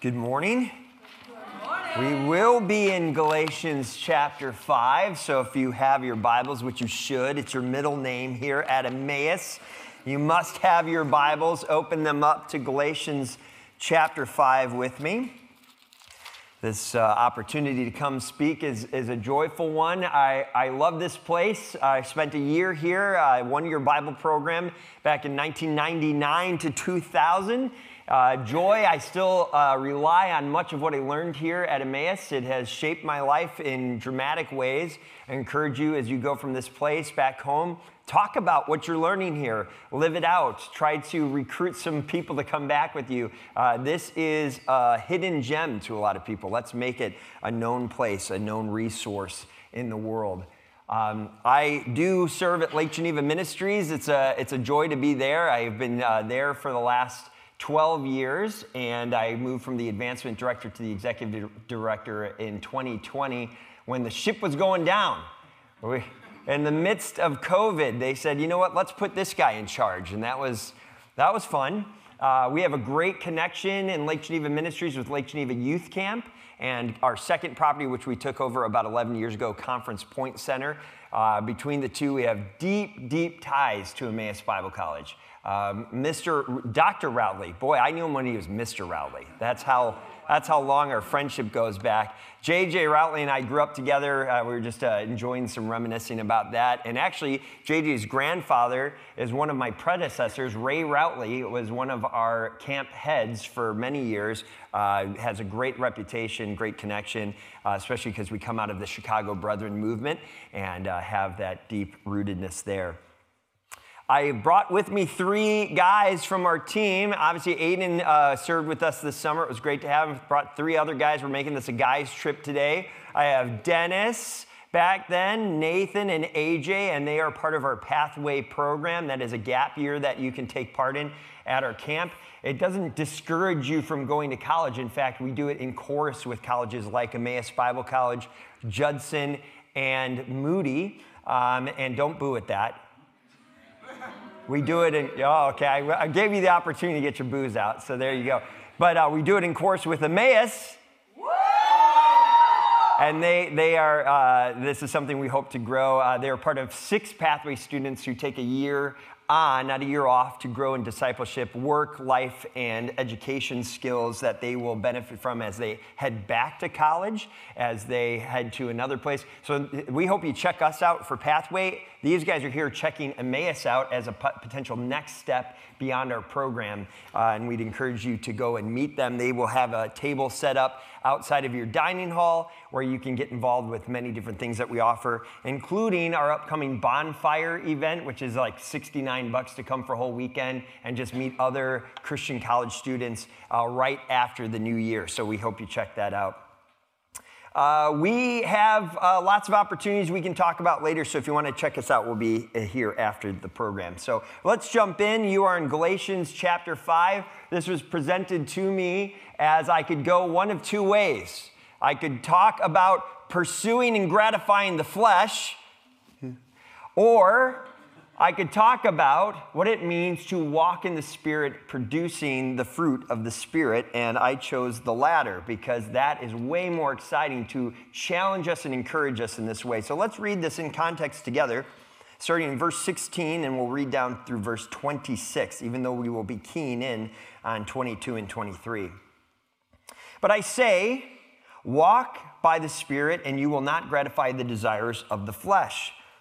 Good morning. We will be in Galatians chapter 5. So if you have your Bibles, which you should, it's your middle name here at Emmaus. You must have your Bibles. Open them up to Galatians chapter 5 with me. This uh, opportunity to come speak is, is a joyful one. I, I love this place. I spent a year here, uh, one year Bible program back in 1999 to 2000. Uh, joy, I still uh, rely on much of what I learned here at Emmaus. It has shaped my life in dramatic ways. I encourage you as you go from this place back home, talk about what you're learning here, live it out, try to recruit some people to come back with you. Uh, this is a hidden gem to a lot of people. Let's make it a known place, a known resource in the world. Um, I do serve at Lake Geneva Ministries. It's a, it's a joy to be there. I've been uh, there for the last 12 years, and I moved from the advancement director to the executive director in 2020 when the ship was going down. In the midst of COVID, they said, you know what, let's put this guy in charge. And that was, that was fun. Uh, we have a great connection in Lake Geneva Ministries with Lake Geneva Youth Camp and our second property, which we took over about 11 years ago, Conference Point Center. Uh, between the two, we have deep, deep ties to Emmaus Bible College. Um, Mr. Dr. Routley, boy, I knew him when he was Mr. Routley. That's how, that's how long our friendship goes back. JJ Routley and I grew up together. Uh, we were just uh, enjoying some reminiscing about that. And actually, JJ's grandfather is one of my predecessors. Ray Routley was one of our camp heads for many years. Uh, has a great reputation, great connection, uh, especially because we come out of the Chicago Brethren movement and uh, have that deep rootedness there. I brought with me three guys from our team. Obviously, Aiden uh, served with us this summer. It was great to have him. Brought three other guys. We're making this a guys' trip today. I have Dennis back then, Nathan and AJ, and they are part of our Pathway program. That is a gap year that you can take part in at our camp. It doesn't discourage you from going to college. In fact, we do it in chorus with colleges like Emmaus Bible College, Judson, and Moody. Um, and don't boo at that we do it in, oh, okay, I, I, gave you the opportunity to get your booze out, so there you go. But uh, we do it in course with Emmaus. And they, they are, uh, this is something we hope to grow. Uh, they are part of six pathway students who take a year on, not a year off, to grow in discipleship, work, life, and education skills that they will benefit from as they head back to college, as they head to another place. So we hope you check us out for Pathway. These guys are here checking Emmaus out as a potential next step beyond our program, uh, and we'd encourage you to go and meet them. They will have a table set up outside of your dining hall where you can get involved with many different things that we offer, including our upcoming bonfire event, which is like 69 bucks to come for a whole weekend and just meet other Christian college students uh, right after the new year. So we hope you check that out. Uh, we have uh, lots of opportunities we can talk about later, so if you want to check us out, we'll be uh, here after the program. So let's jump in. You are in Galatians chapter 5. This was presented to me as I could go one of two ways. I could talk about pursuing and gratifying the flesh, or I could talk about what it means to walk in the Spirit, producing the fruit of the Spirit, and I chose the latter because that is way more exciting to challenge us and encourage us in this way. So let's read this in context together, starting in verse 16, and we'll read down through verse 26, even though we will be keying in on 22 and 23. But I say, walk by the Spirit, and you will not gratify the desires of the flesh.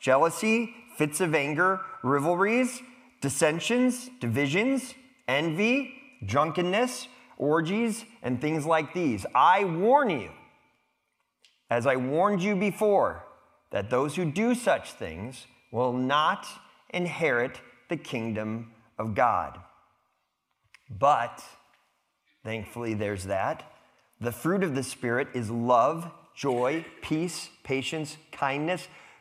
jealousy, fits of anger, rivalries, dissensions, divisions, envy, drunkenness, orgies, and things like these. I warn you, as I warned you before, that those who do such things will not inherit the kingdom of God. But, thankfully, there's that. The fruit of the Spirit is love, joy, peace, patience, kindness,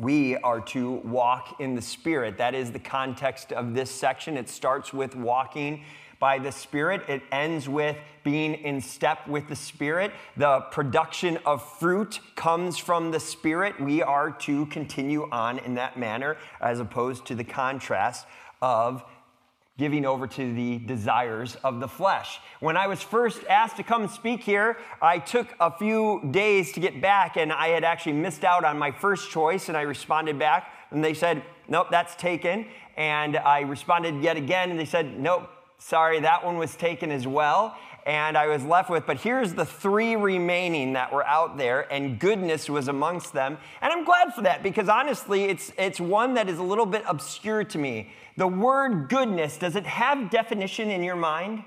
We are to walk in the Spirit. That is the context of this section. It starts with walking by the Spirit. It ends with being in step with the Spirit. The production of fruit comes from the Spirit. We are to continue on in that manner as opposed to the contrast of giving over to the desires of the flesh. When I was first asked to come and speak here, I took a few days to get back, and I had actually missed out on my first choice, and I responded back, and they said, Nope, that's taken. And I responded yet again, and they said, Nope, sorry, that one was taken as well. And I was left with, but here's the three remaining that were out there, and goodness was amongst them. And I'm glad for that because honestly, it's, it's one that is a little bit obscure to me. The word goodness, does it have definition in your mind?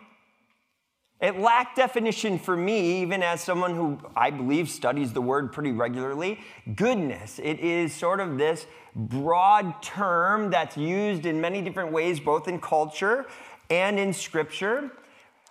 It lacked definition for me, even as someone who I believe studies the word pretty regularly. Goodness, it is sort of this broad term that's used in many different ways, both in culture and in scripture.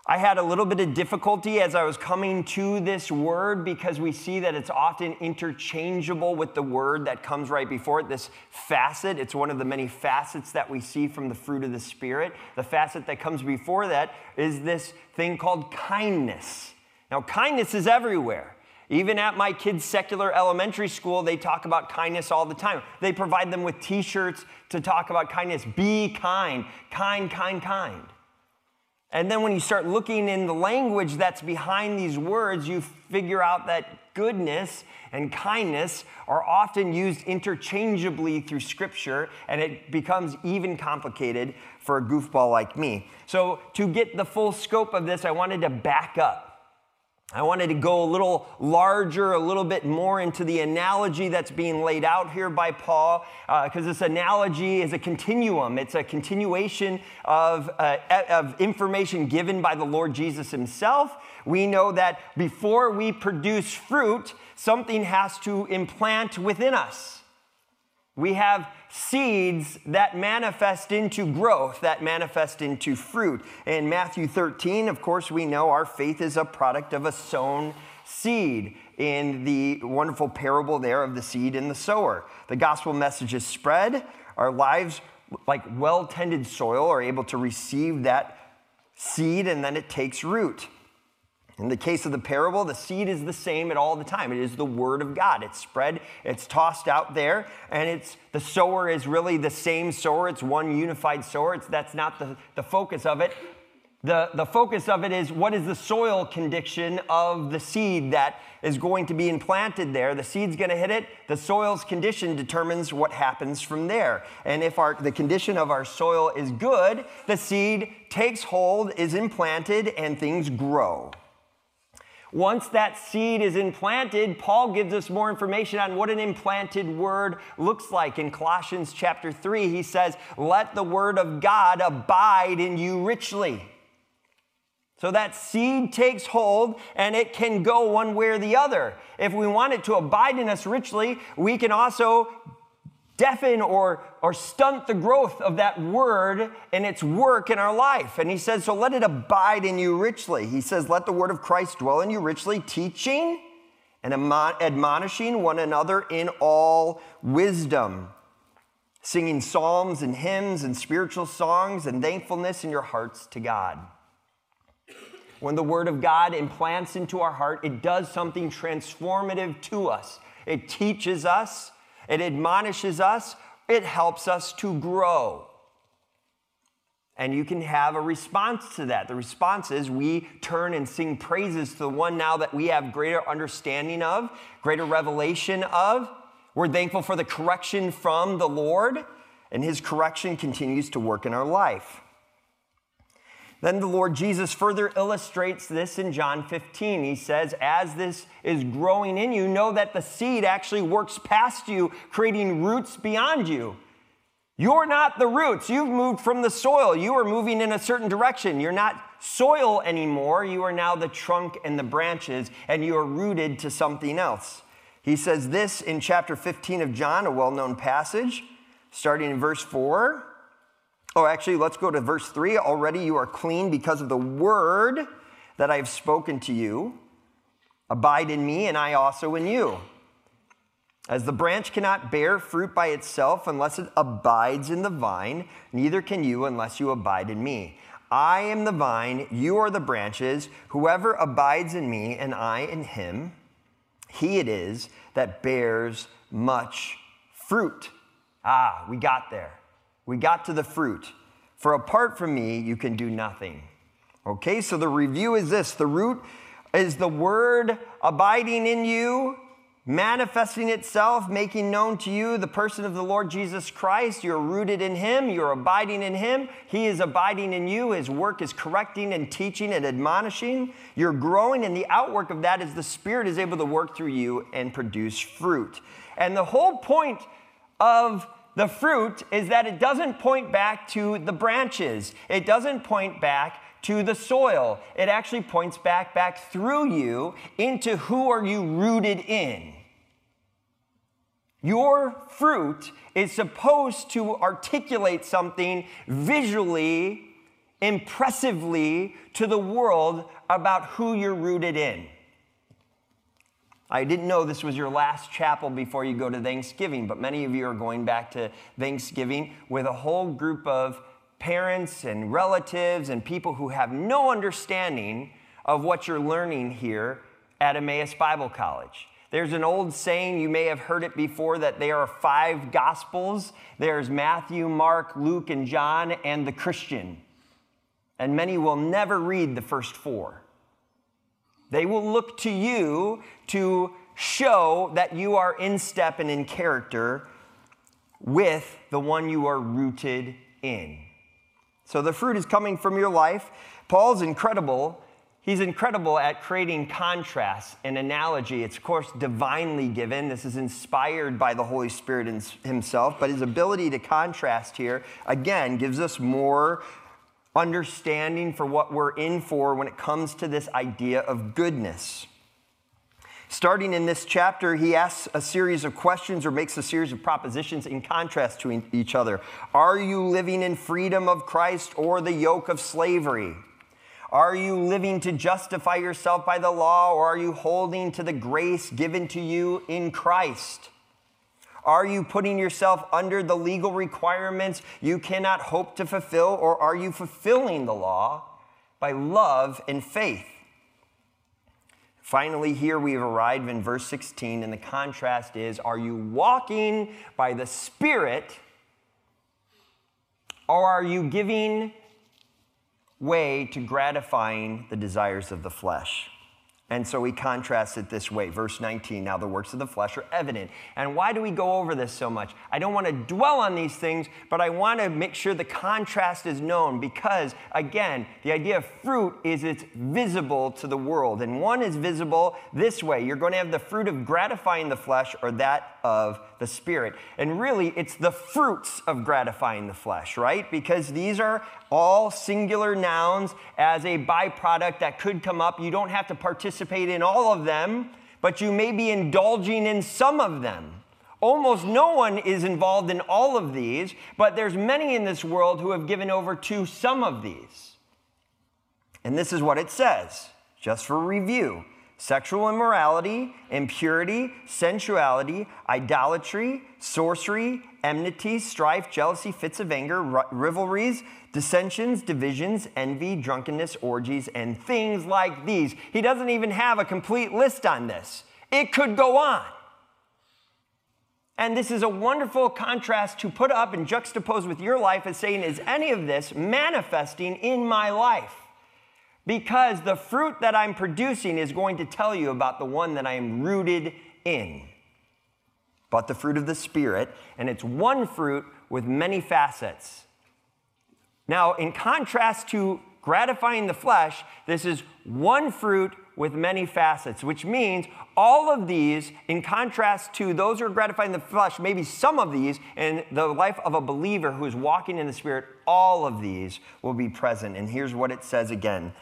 I had a little bit of difficulty as I was coming to this word because we see that it's often interchangeable with the word that comes right before it, this facet. It's one of the many facets that we see from the fruit of the Spirit. The facet that comes before that is this thing called kindness. Now, kindness is everywhere. Even at my kids' secular elementary school, they talk about kindness all the time. They provide them with t shirts to talk about kindness. Be kind, kind, kind, kind. And then when you start looking in the language that's behind these words, you figure out that goodness and kindness are often used interchangeably through scripture, and it becomes even complicated for a goofball like me. So, to get the full scope of this, I wanted to back up. I wanted to go a little larger, a little bit more into the analogy that's being laid out here by Paul, because uh, this analogy is a continuum. It's a continuation of, uh, of information given by the Lord Jesus himself. We know that before we produce fruit, something has to implant within us. We have seeds that manifest into growth, that manifest into fruit. In Matthew 13, of course, we know our faith is a product of a sown seed in the wonderful parable there of the seed and the sower. The gospel message is spread. Our lives, like well tended soil, are able to receive that seed and then it takes root. In the case of the parable, the seed is the same at all the time. It is the word of God. It's spread, it's tossed out there, and it's the sower is really the same sower. It's one unified sower. It's, that's not the, the focus of it. The, the focus of it is what is the soil condition of the seed that is going to be implanted there. The seed's going to hit it. The soil's condition determines what happens from there. And if our, the condition of our soil is good, the seed takes hold, is implanted, and things grow. Once that seed is implanted, Paul gives us more information on what an implanted word looks like. In Colossians chapter 3, he says, Let the word of God abide in you richly. So that seed takes hold and it can go one way or the other. If we want it to abide in us richly, we can also deafen or, or stunt the growth of that word and its work in our life. And he says, So let it abide in you richly. He says, Let the word of Christ dwell in you richly, teaching and admonishing one another in all wisdom, singing psalms and hymns and spiritual songs and thankfulness in your hearts to God. When the word of God implants into our heart, it does something transformative to us. It teaches us it admonishes us, it helps us to grow. And you can have a response to that. The response is we turn and sing praises to the one now that we have greater understanding of, greater revelation of. We're thankful for the correction from the Lord, and his correction continues to work in our life. Then the Lord Jesus further illustrates this in John 15. He says, As this is growing in you, know that the seed actually works past you, creating roots beyond you. You're not the roots. You've moved from the soil. You are moving in a certain direction. You're not soil anymore. You are now the trunk and the branches, and you are rooted to something else. He says this in chapter 15 of John, a well known passage, starting in verse 4. Oh, actually, let's go to verse 3. Already you are clean because of the word that I have spoken to you. Abide in me, and I also in you. As the branch cannot bear fruit by itself unless it abides in the vine, neither can you unless you abide in me. I am the vine, you are the branches. Whoever abides in me and I in him, he it is that bears much fruit. Ah, we got there. We got to the fruit. For apart from me, you can do nothing. Okay, so the review is this the root is the word abiding in you, manifesting itself, making known to you the person of the Lord Jesus Christ. You're rooted in him, you're abiding in him. He is abiding in you. His work is correcting and teaching and admonishing. You're growing, and the outwork of that is the Spirit is able to work through you and produce fruit. And the whole point of the fruit is that it doesn't point back to the branches. It doesn't point back to the soil. It actually points back back through you into who are you rooted in. Your fruit is supposed to articulate something visually, impressively to the world about who you're rooted in. I didn't know this was your last chapel before you go to Thanksgiving, but many of you are going back to Thanksgiving with a whole group of parents and relatives and people who have no understanding of what you're learning here at Emmaus Bible College. There's an old saying, you may have heard it before, that there are five gospels there's Matthew, Mark, Luke, and John, and the Christian. And many will never read the first four. They will look to you to show that you are in step and in character with the one you are rooted in. So the fruit is coming from your life. Paul's incredible. He's incredible at creating contrast and analogy. It's, of course, divinely given. This is inspired by the Holy Spirit himself, but his ability to contrast here, again, gives us more understanding for what we're in for when it comes to this idea of goodness. Starting in this chapter, he asks a series of questions or makes a series of propositions in contrast to each other. Are you living in freedom of Christ or the yoke of slavery? Are you living to justify yourself by the law or are you holding to the grace given to you in Christ? Are you putting yourself under the legal requirements you cannot hope to fulfill, or are you fulfilling the law by love and faith? Finally, here we have arrived in verse 16, and the contrast is Are you walking by the Spirit, or are you giving way to gratifying the desires of the flesh? And so he contrasts it this way. Verse 19 Now the works of the flesh are evident. And why do we go over this so much? I don't want to dwell on these things, but I want to make sure the contrast is known because, again, the idea of fruit is it's visible to the world. And one is visible this way you're going to have the fruit of gratifying the flesh or that of the Spirit. And really, it's the fruits of gratifying the flesh, right? Because these are all singular nouns as a byproduct that could come up. You don't have to participate in all of them, but you may be indulging in some of them. Almost no one is involved in all of these, but there's many in this world who have given over to some of these. And this is what it says, just for review sexual immorality, impurity, sensuality, idolatry, sorcery, enmity, strife, jealousy, fits of anger, rivalries, dissensions, divisions, envy, drunkenness, orgies, and things like these. He doesn't even have a complete list on this. It could go on. And this is a wonderful contrast to put up and juxtapose with your life as saying, is any of this manifesting in my life? Because the fruit that I'm producing is going to tell you about the one that I am rooted in. But the fruit of the Spirit, and it's one fruit with many facets. Now, in contrast to gratifying the flesh, this is one fruit with many facets, which means all of these, in contrast to those who are gratifying the flesh, maybe some of these, in the life of a believer who is walking in the Spirit, all of these will be present. And here's what it says again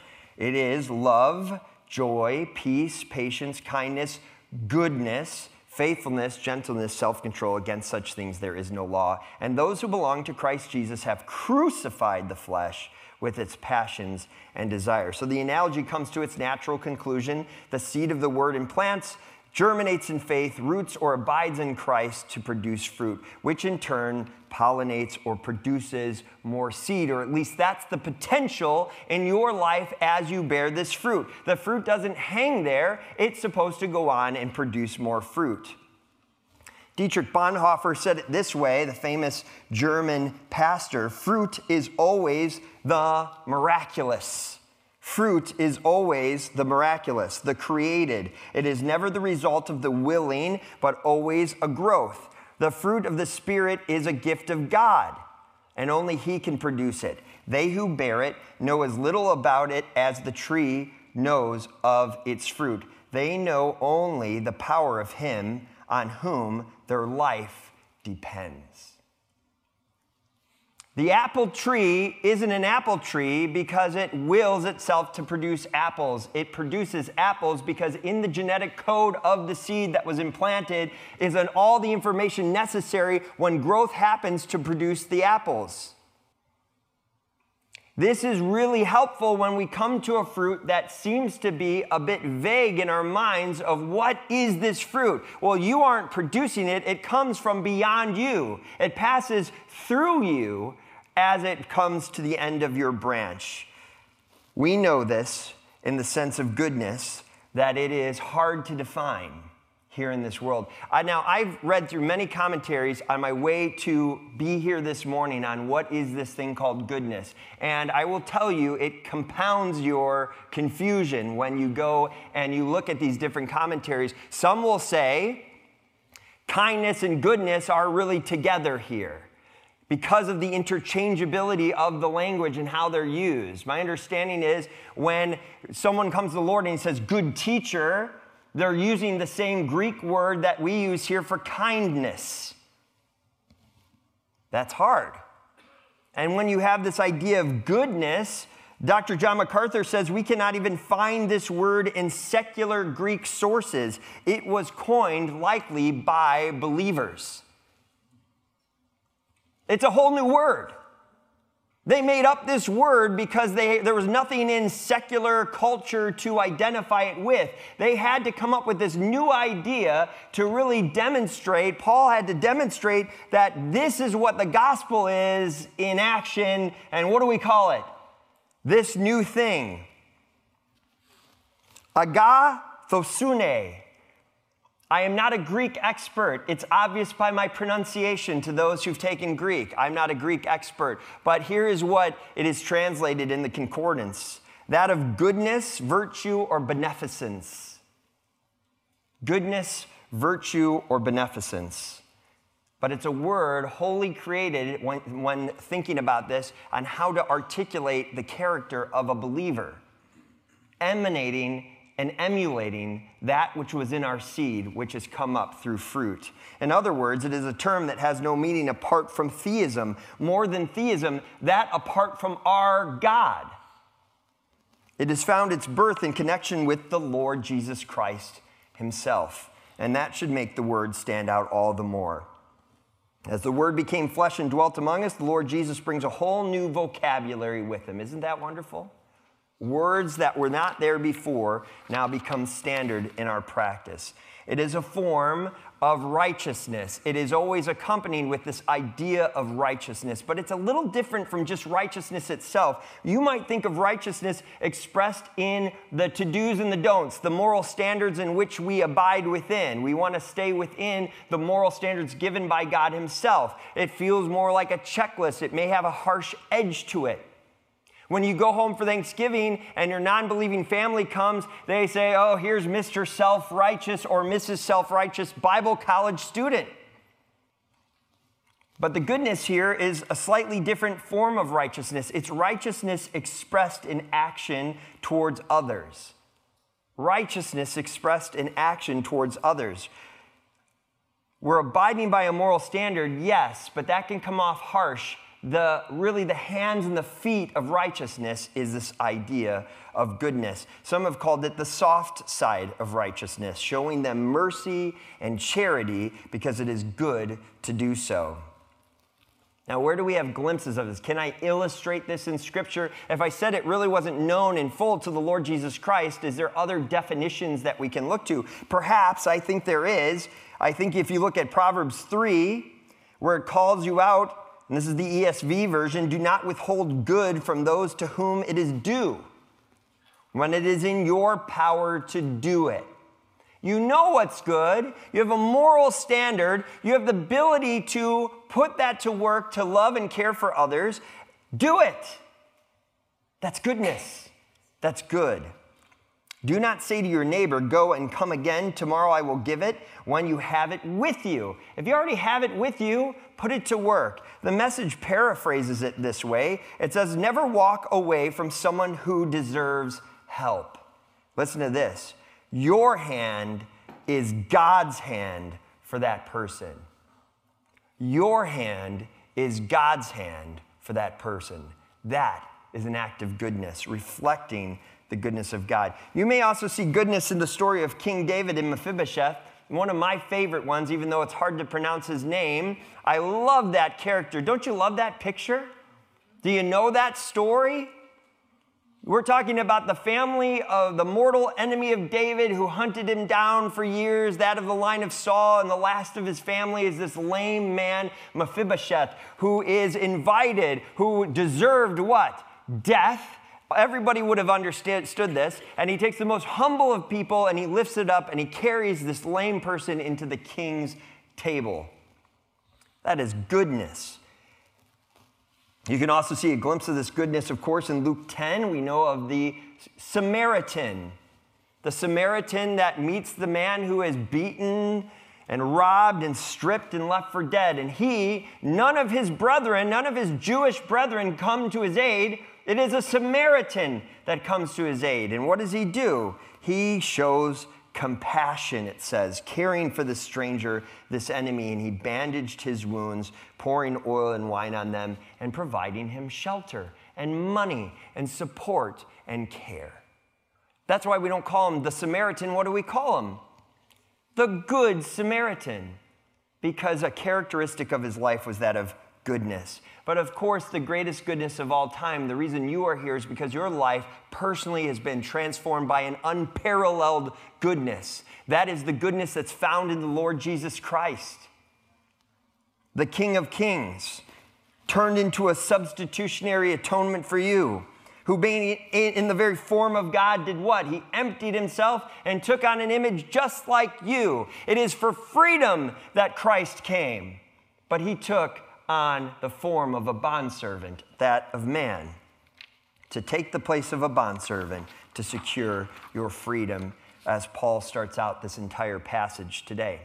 it is love, joy, peace, patience, kindness, goodness faithfulness, gentleness, self control. Against such things there is no law. And those who belong to Christ Jesus have crucified the flesh with its passions and desires. So the analogy comes to its natural conclusion. The seed of the word implants, germinates in faith, roots or abides in Christ to produce fruit, which in turn pollinates or produces more seed, or at least that's the potential in your life as you bear this fruit. The fruit doesn't hang there, it's supposed to go on and produce more fruit. Dietrich Bonhoeffer said it this way, the famous German pastor fruit is always the miraculous. Fruit is always the miraculous, the created. It is never the result of the willing, but always a growth. The fruit of the Spirit is a gift of God, and only He can produce it. They who bear it know as little about it as the tree knows of its fruit. They know only the power of Him on whom their life depends. The apple tree isn't an apple tree because it wills itself to produce apples. It produces apples because in the genetic code of the seed that was implanted is all the information necessary when growth happens to produce the apples. This is really helpful when we come to a fruit that seems to be a bit vague in our minds of what is this fruit? Well, you aren't producing it, it comes from beyond you. It passes through you as it comes to the end of your branch. We know this in the sense of goodness that it is hard to define here in this world. Now, I've read through many commentaries on my way to be here this morning on what is this thing called goodness. And I will tell you, it compounds your confusion when you go and you look at these different commentaries. Some will say kindness and goodness are really together here because of the interchangeability of the language and how they're used. My understanding is when someone comes to the Lord and he says, good teacher, they're using the same Greek word that we use here for kindness. That's hard. And when you have this idea of goodness, Dr. John MacArthur says we cannot even find this word in secular Greek sources. It was coined likely by believers. It's a whole new word. They made up this word because they, there was nothing in secular culture to identify it with. They had to come up with this new idea to really demonstrate, Paul had to demonstrate that this is what the gospel is in action. And what do we call it? This new thing. Agathosune. I am not a Greek expert. It's obvious by my pronunciation to those who've taken Greek. I'm not a Greek expert. But here is what it is translated in the concordance that of goodness, virtue, or beneficence. Goodness, virtue, or beneficence. But it's a word wholly created when, when thinking about this on how to articulate the character of a believer, emanating and emulating that which was in our seed, which has come up through fruit. In other words, it is a term that has no meaning apart from theism, more than theism, that apart from our God. It has found its birth in connection with the Lord Jesus Christ himself, and that should make the word stand out all the more. As the word became flesh and dwelt among us, the Lord Jesus brings a whole new vocabulary with him. Isn't that wonderful? Words that were not there before now become standard in our practice. It is a form of righteousness. It is always accompanied with this idea of righteousness, but it's a little different from just righteousness itself. You might think of righteousness expressed in the to dos and the don'ts, the moral standards in which we abide within. We want to stay within the moral standards given by God Himself. It feels more like a checklist, it may have a harsh edge to it. When you go home for Thanksgiving and your non believing family comes, they say, Oh, here's Mr. Self Righteous or Mrs. Self Righteous Bible college student. But the goodness here is a slightly different form of righteousness. It's righteousness expressed in action towards others. Righteousness expressed in action towards others. We're abiding by a moral standard, yes, but that can come off harsh. The really the hands and the feet of righteousness is this idea of goodness. Some have called it the soft side of righteousness, showing them mercy and charity because it is good to do so. Now, where do we have glimpses of this? Can I illustrate this in Scripture? If I said it really wasn't known in full to the Lord Jesus Christ, is there other definitions that we can look to? Perhaps, I think there is. I think if you look at Proverbs 3, where it calls you out, and this is the ESV version do not withhold good from those to whom it is due, when it is in your power to do it. You know what's good. You have a moral standard. You have the ability to put that to work to love and care for others. Do it. That's goodness. That's good. Do not say to your neighbor, Go and come again. Tomorrow I will give it when you have it with you. If you already have it with you, put it to work. The message paraphrases it this way it says, Never walk away from someone who deserves help. Listen to this your hand is God's hand for that person. Your hand is God's hand for that person. That is an act of goodness, reflecting the goodness of God. You may also see goodness in the story of King David and Mephibosheth. One of my favorite ones, even though it's hard to pronounce his name. I love that character. Don't you love that picture? Do you know that story? We're talking about the family of the mortal enemy of David who hunted him down for years, that of the line of Saul, and the last of his family is this lame man, Mephibosheth, who is invited, who deserved what? Death. Everybody would have understood this. And he takes the most humble of people and he lifts it up and he carries this lame person into the king's table. That is goodness. You can also see a glimpse of this goodness, of course, in Luke 10. We know of the Samaritan, the Samaritan that meets the man who is beaten and robbed and stripped and left for dead. And he, none of his brethren, none of his Jewish brethren come to his aid. It is a Samaritan that comes to his aid. And what does he do? He shows compassion, it says, caring for the stranger, this enemy, and he bandaged his wounds, pouring oil and wine on them, and providing him shelter and money and support and care. That's why we don't call him the Samaritan. What do we call him? The Good Samaritan, because a characteristic of his life was that of goodness. But of course, the greatest goodness of all time, the reason you are here is because your life personally has been transformed by an unparalleled goodness. That is the goodness that's found in the Lord Jesus Christ, the King of Kings, turned into a substitutionary atonement for you. Who, being in the very form of God, did what? He emptied himself and took on an image just like you. It is for freedom that Christ came, but he took on the form of a bondservant, that of man, to take the place of a bondservant to secure your freedom, as Paul starts out this entire passage today.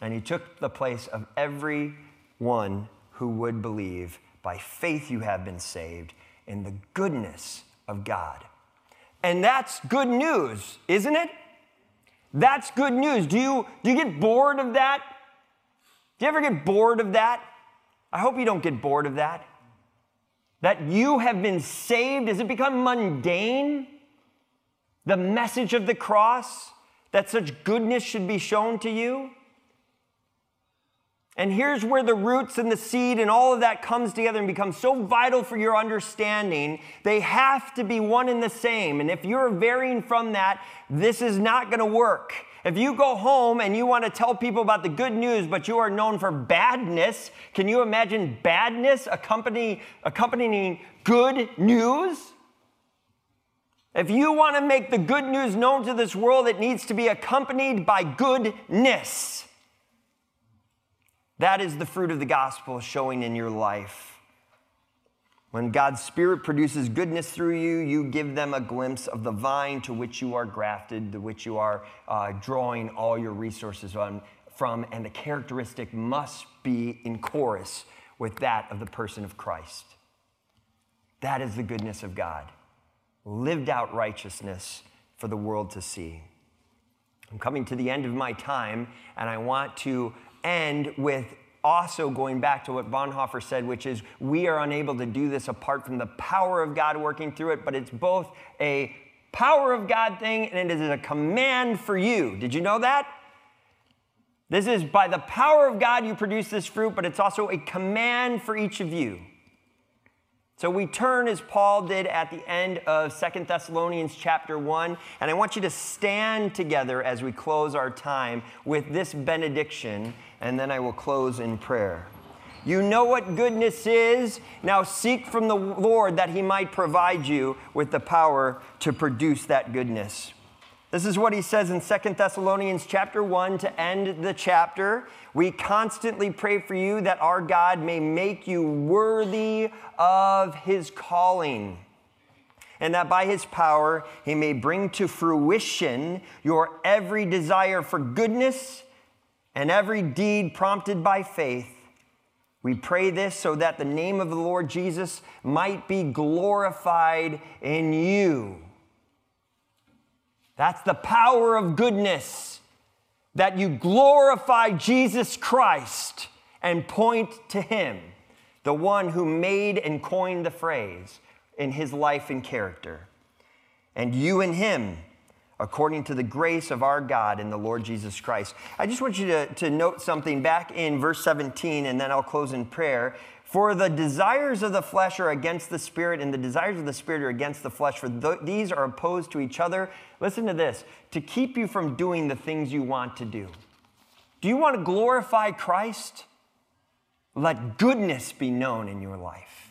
And he took the place of every one who would believe. By faith, you have been saved in the goodness of God. And that's good news, isn't it? That's good news. Do you, do you get bored of that? Do you ever get bored of that? I hope you don't get bored of that. That you have been saved. Does it become mundane? The message of the cross, that such goodness should be shown to you? And here's where the roots and the seed and all of that comes together and becomes so vital for your understanding. They have to be one and the same. And if you're varying from that, this is not going to work. If you go home and you want to tell people about the good news, but you are known for badness, can you imagine badness accompanying, accompanying good news? If you want to make the good news known to this world, it needs to be accompanied by goodness. That is the fruit of the gospel showing in your life. When God's Spirit produces goodness through you, you give them a glimpse of the vine to which you are grafted, to which you are uh, drawing all your resources on, from, and the characteristic must be in chorus with that of the person of Christ. That is the goodness of God, lived out righteousness for the world to see. I'm coming to the end of my time, and I want to end with also going back to what Bonhoeffer said, which is we are unable to do this apart from the power of God working through it, but it's both a power of God thing and it is a command for you. Did you know that? This is by the power of God you produce this fruit, but it's also a command for each of you. So we turn as Paul did at the end of Second Thessalonians chapter 1, and I want you to stand together as we close our time with this benediction, and then I will close in prayer. You know what goodness is. Now seek from the Lord that he might provide you with the power to produce that goodness. This is what he says in Second Thessalonians chapter 1 to end the chapter. We constantly pray for you that our God may make you worthy of his calling, and that by his power he may bring to fruition your every desire for goodness and every deed prompted by faith. We pray this so that the name of the Lord Jesus might be glorified in you that's the power of goodness that you glorify Jesus Christ and point to Him, the one who made and coined the phrase in His life and character. And you and Him, according to the grace of our God in the Lord Jesus Christ. I just want you to, to note something back in verse 17, and then I'll close in prayer. For the desires of the flesh are against the spirit, and the desires of the spirit are against the flesh, for th- these are opposed to each other. Listen to this to keep you from doing the things you want to do. Do you want to glorify Christ? Let goodness be known in your life.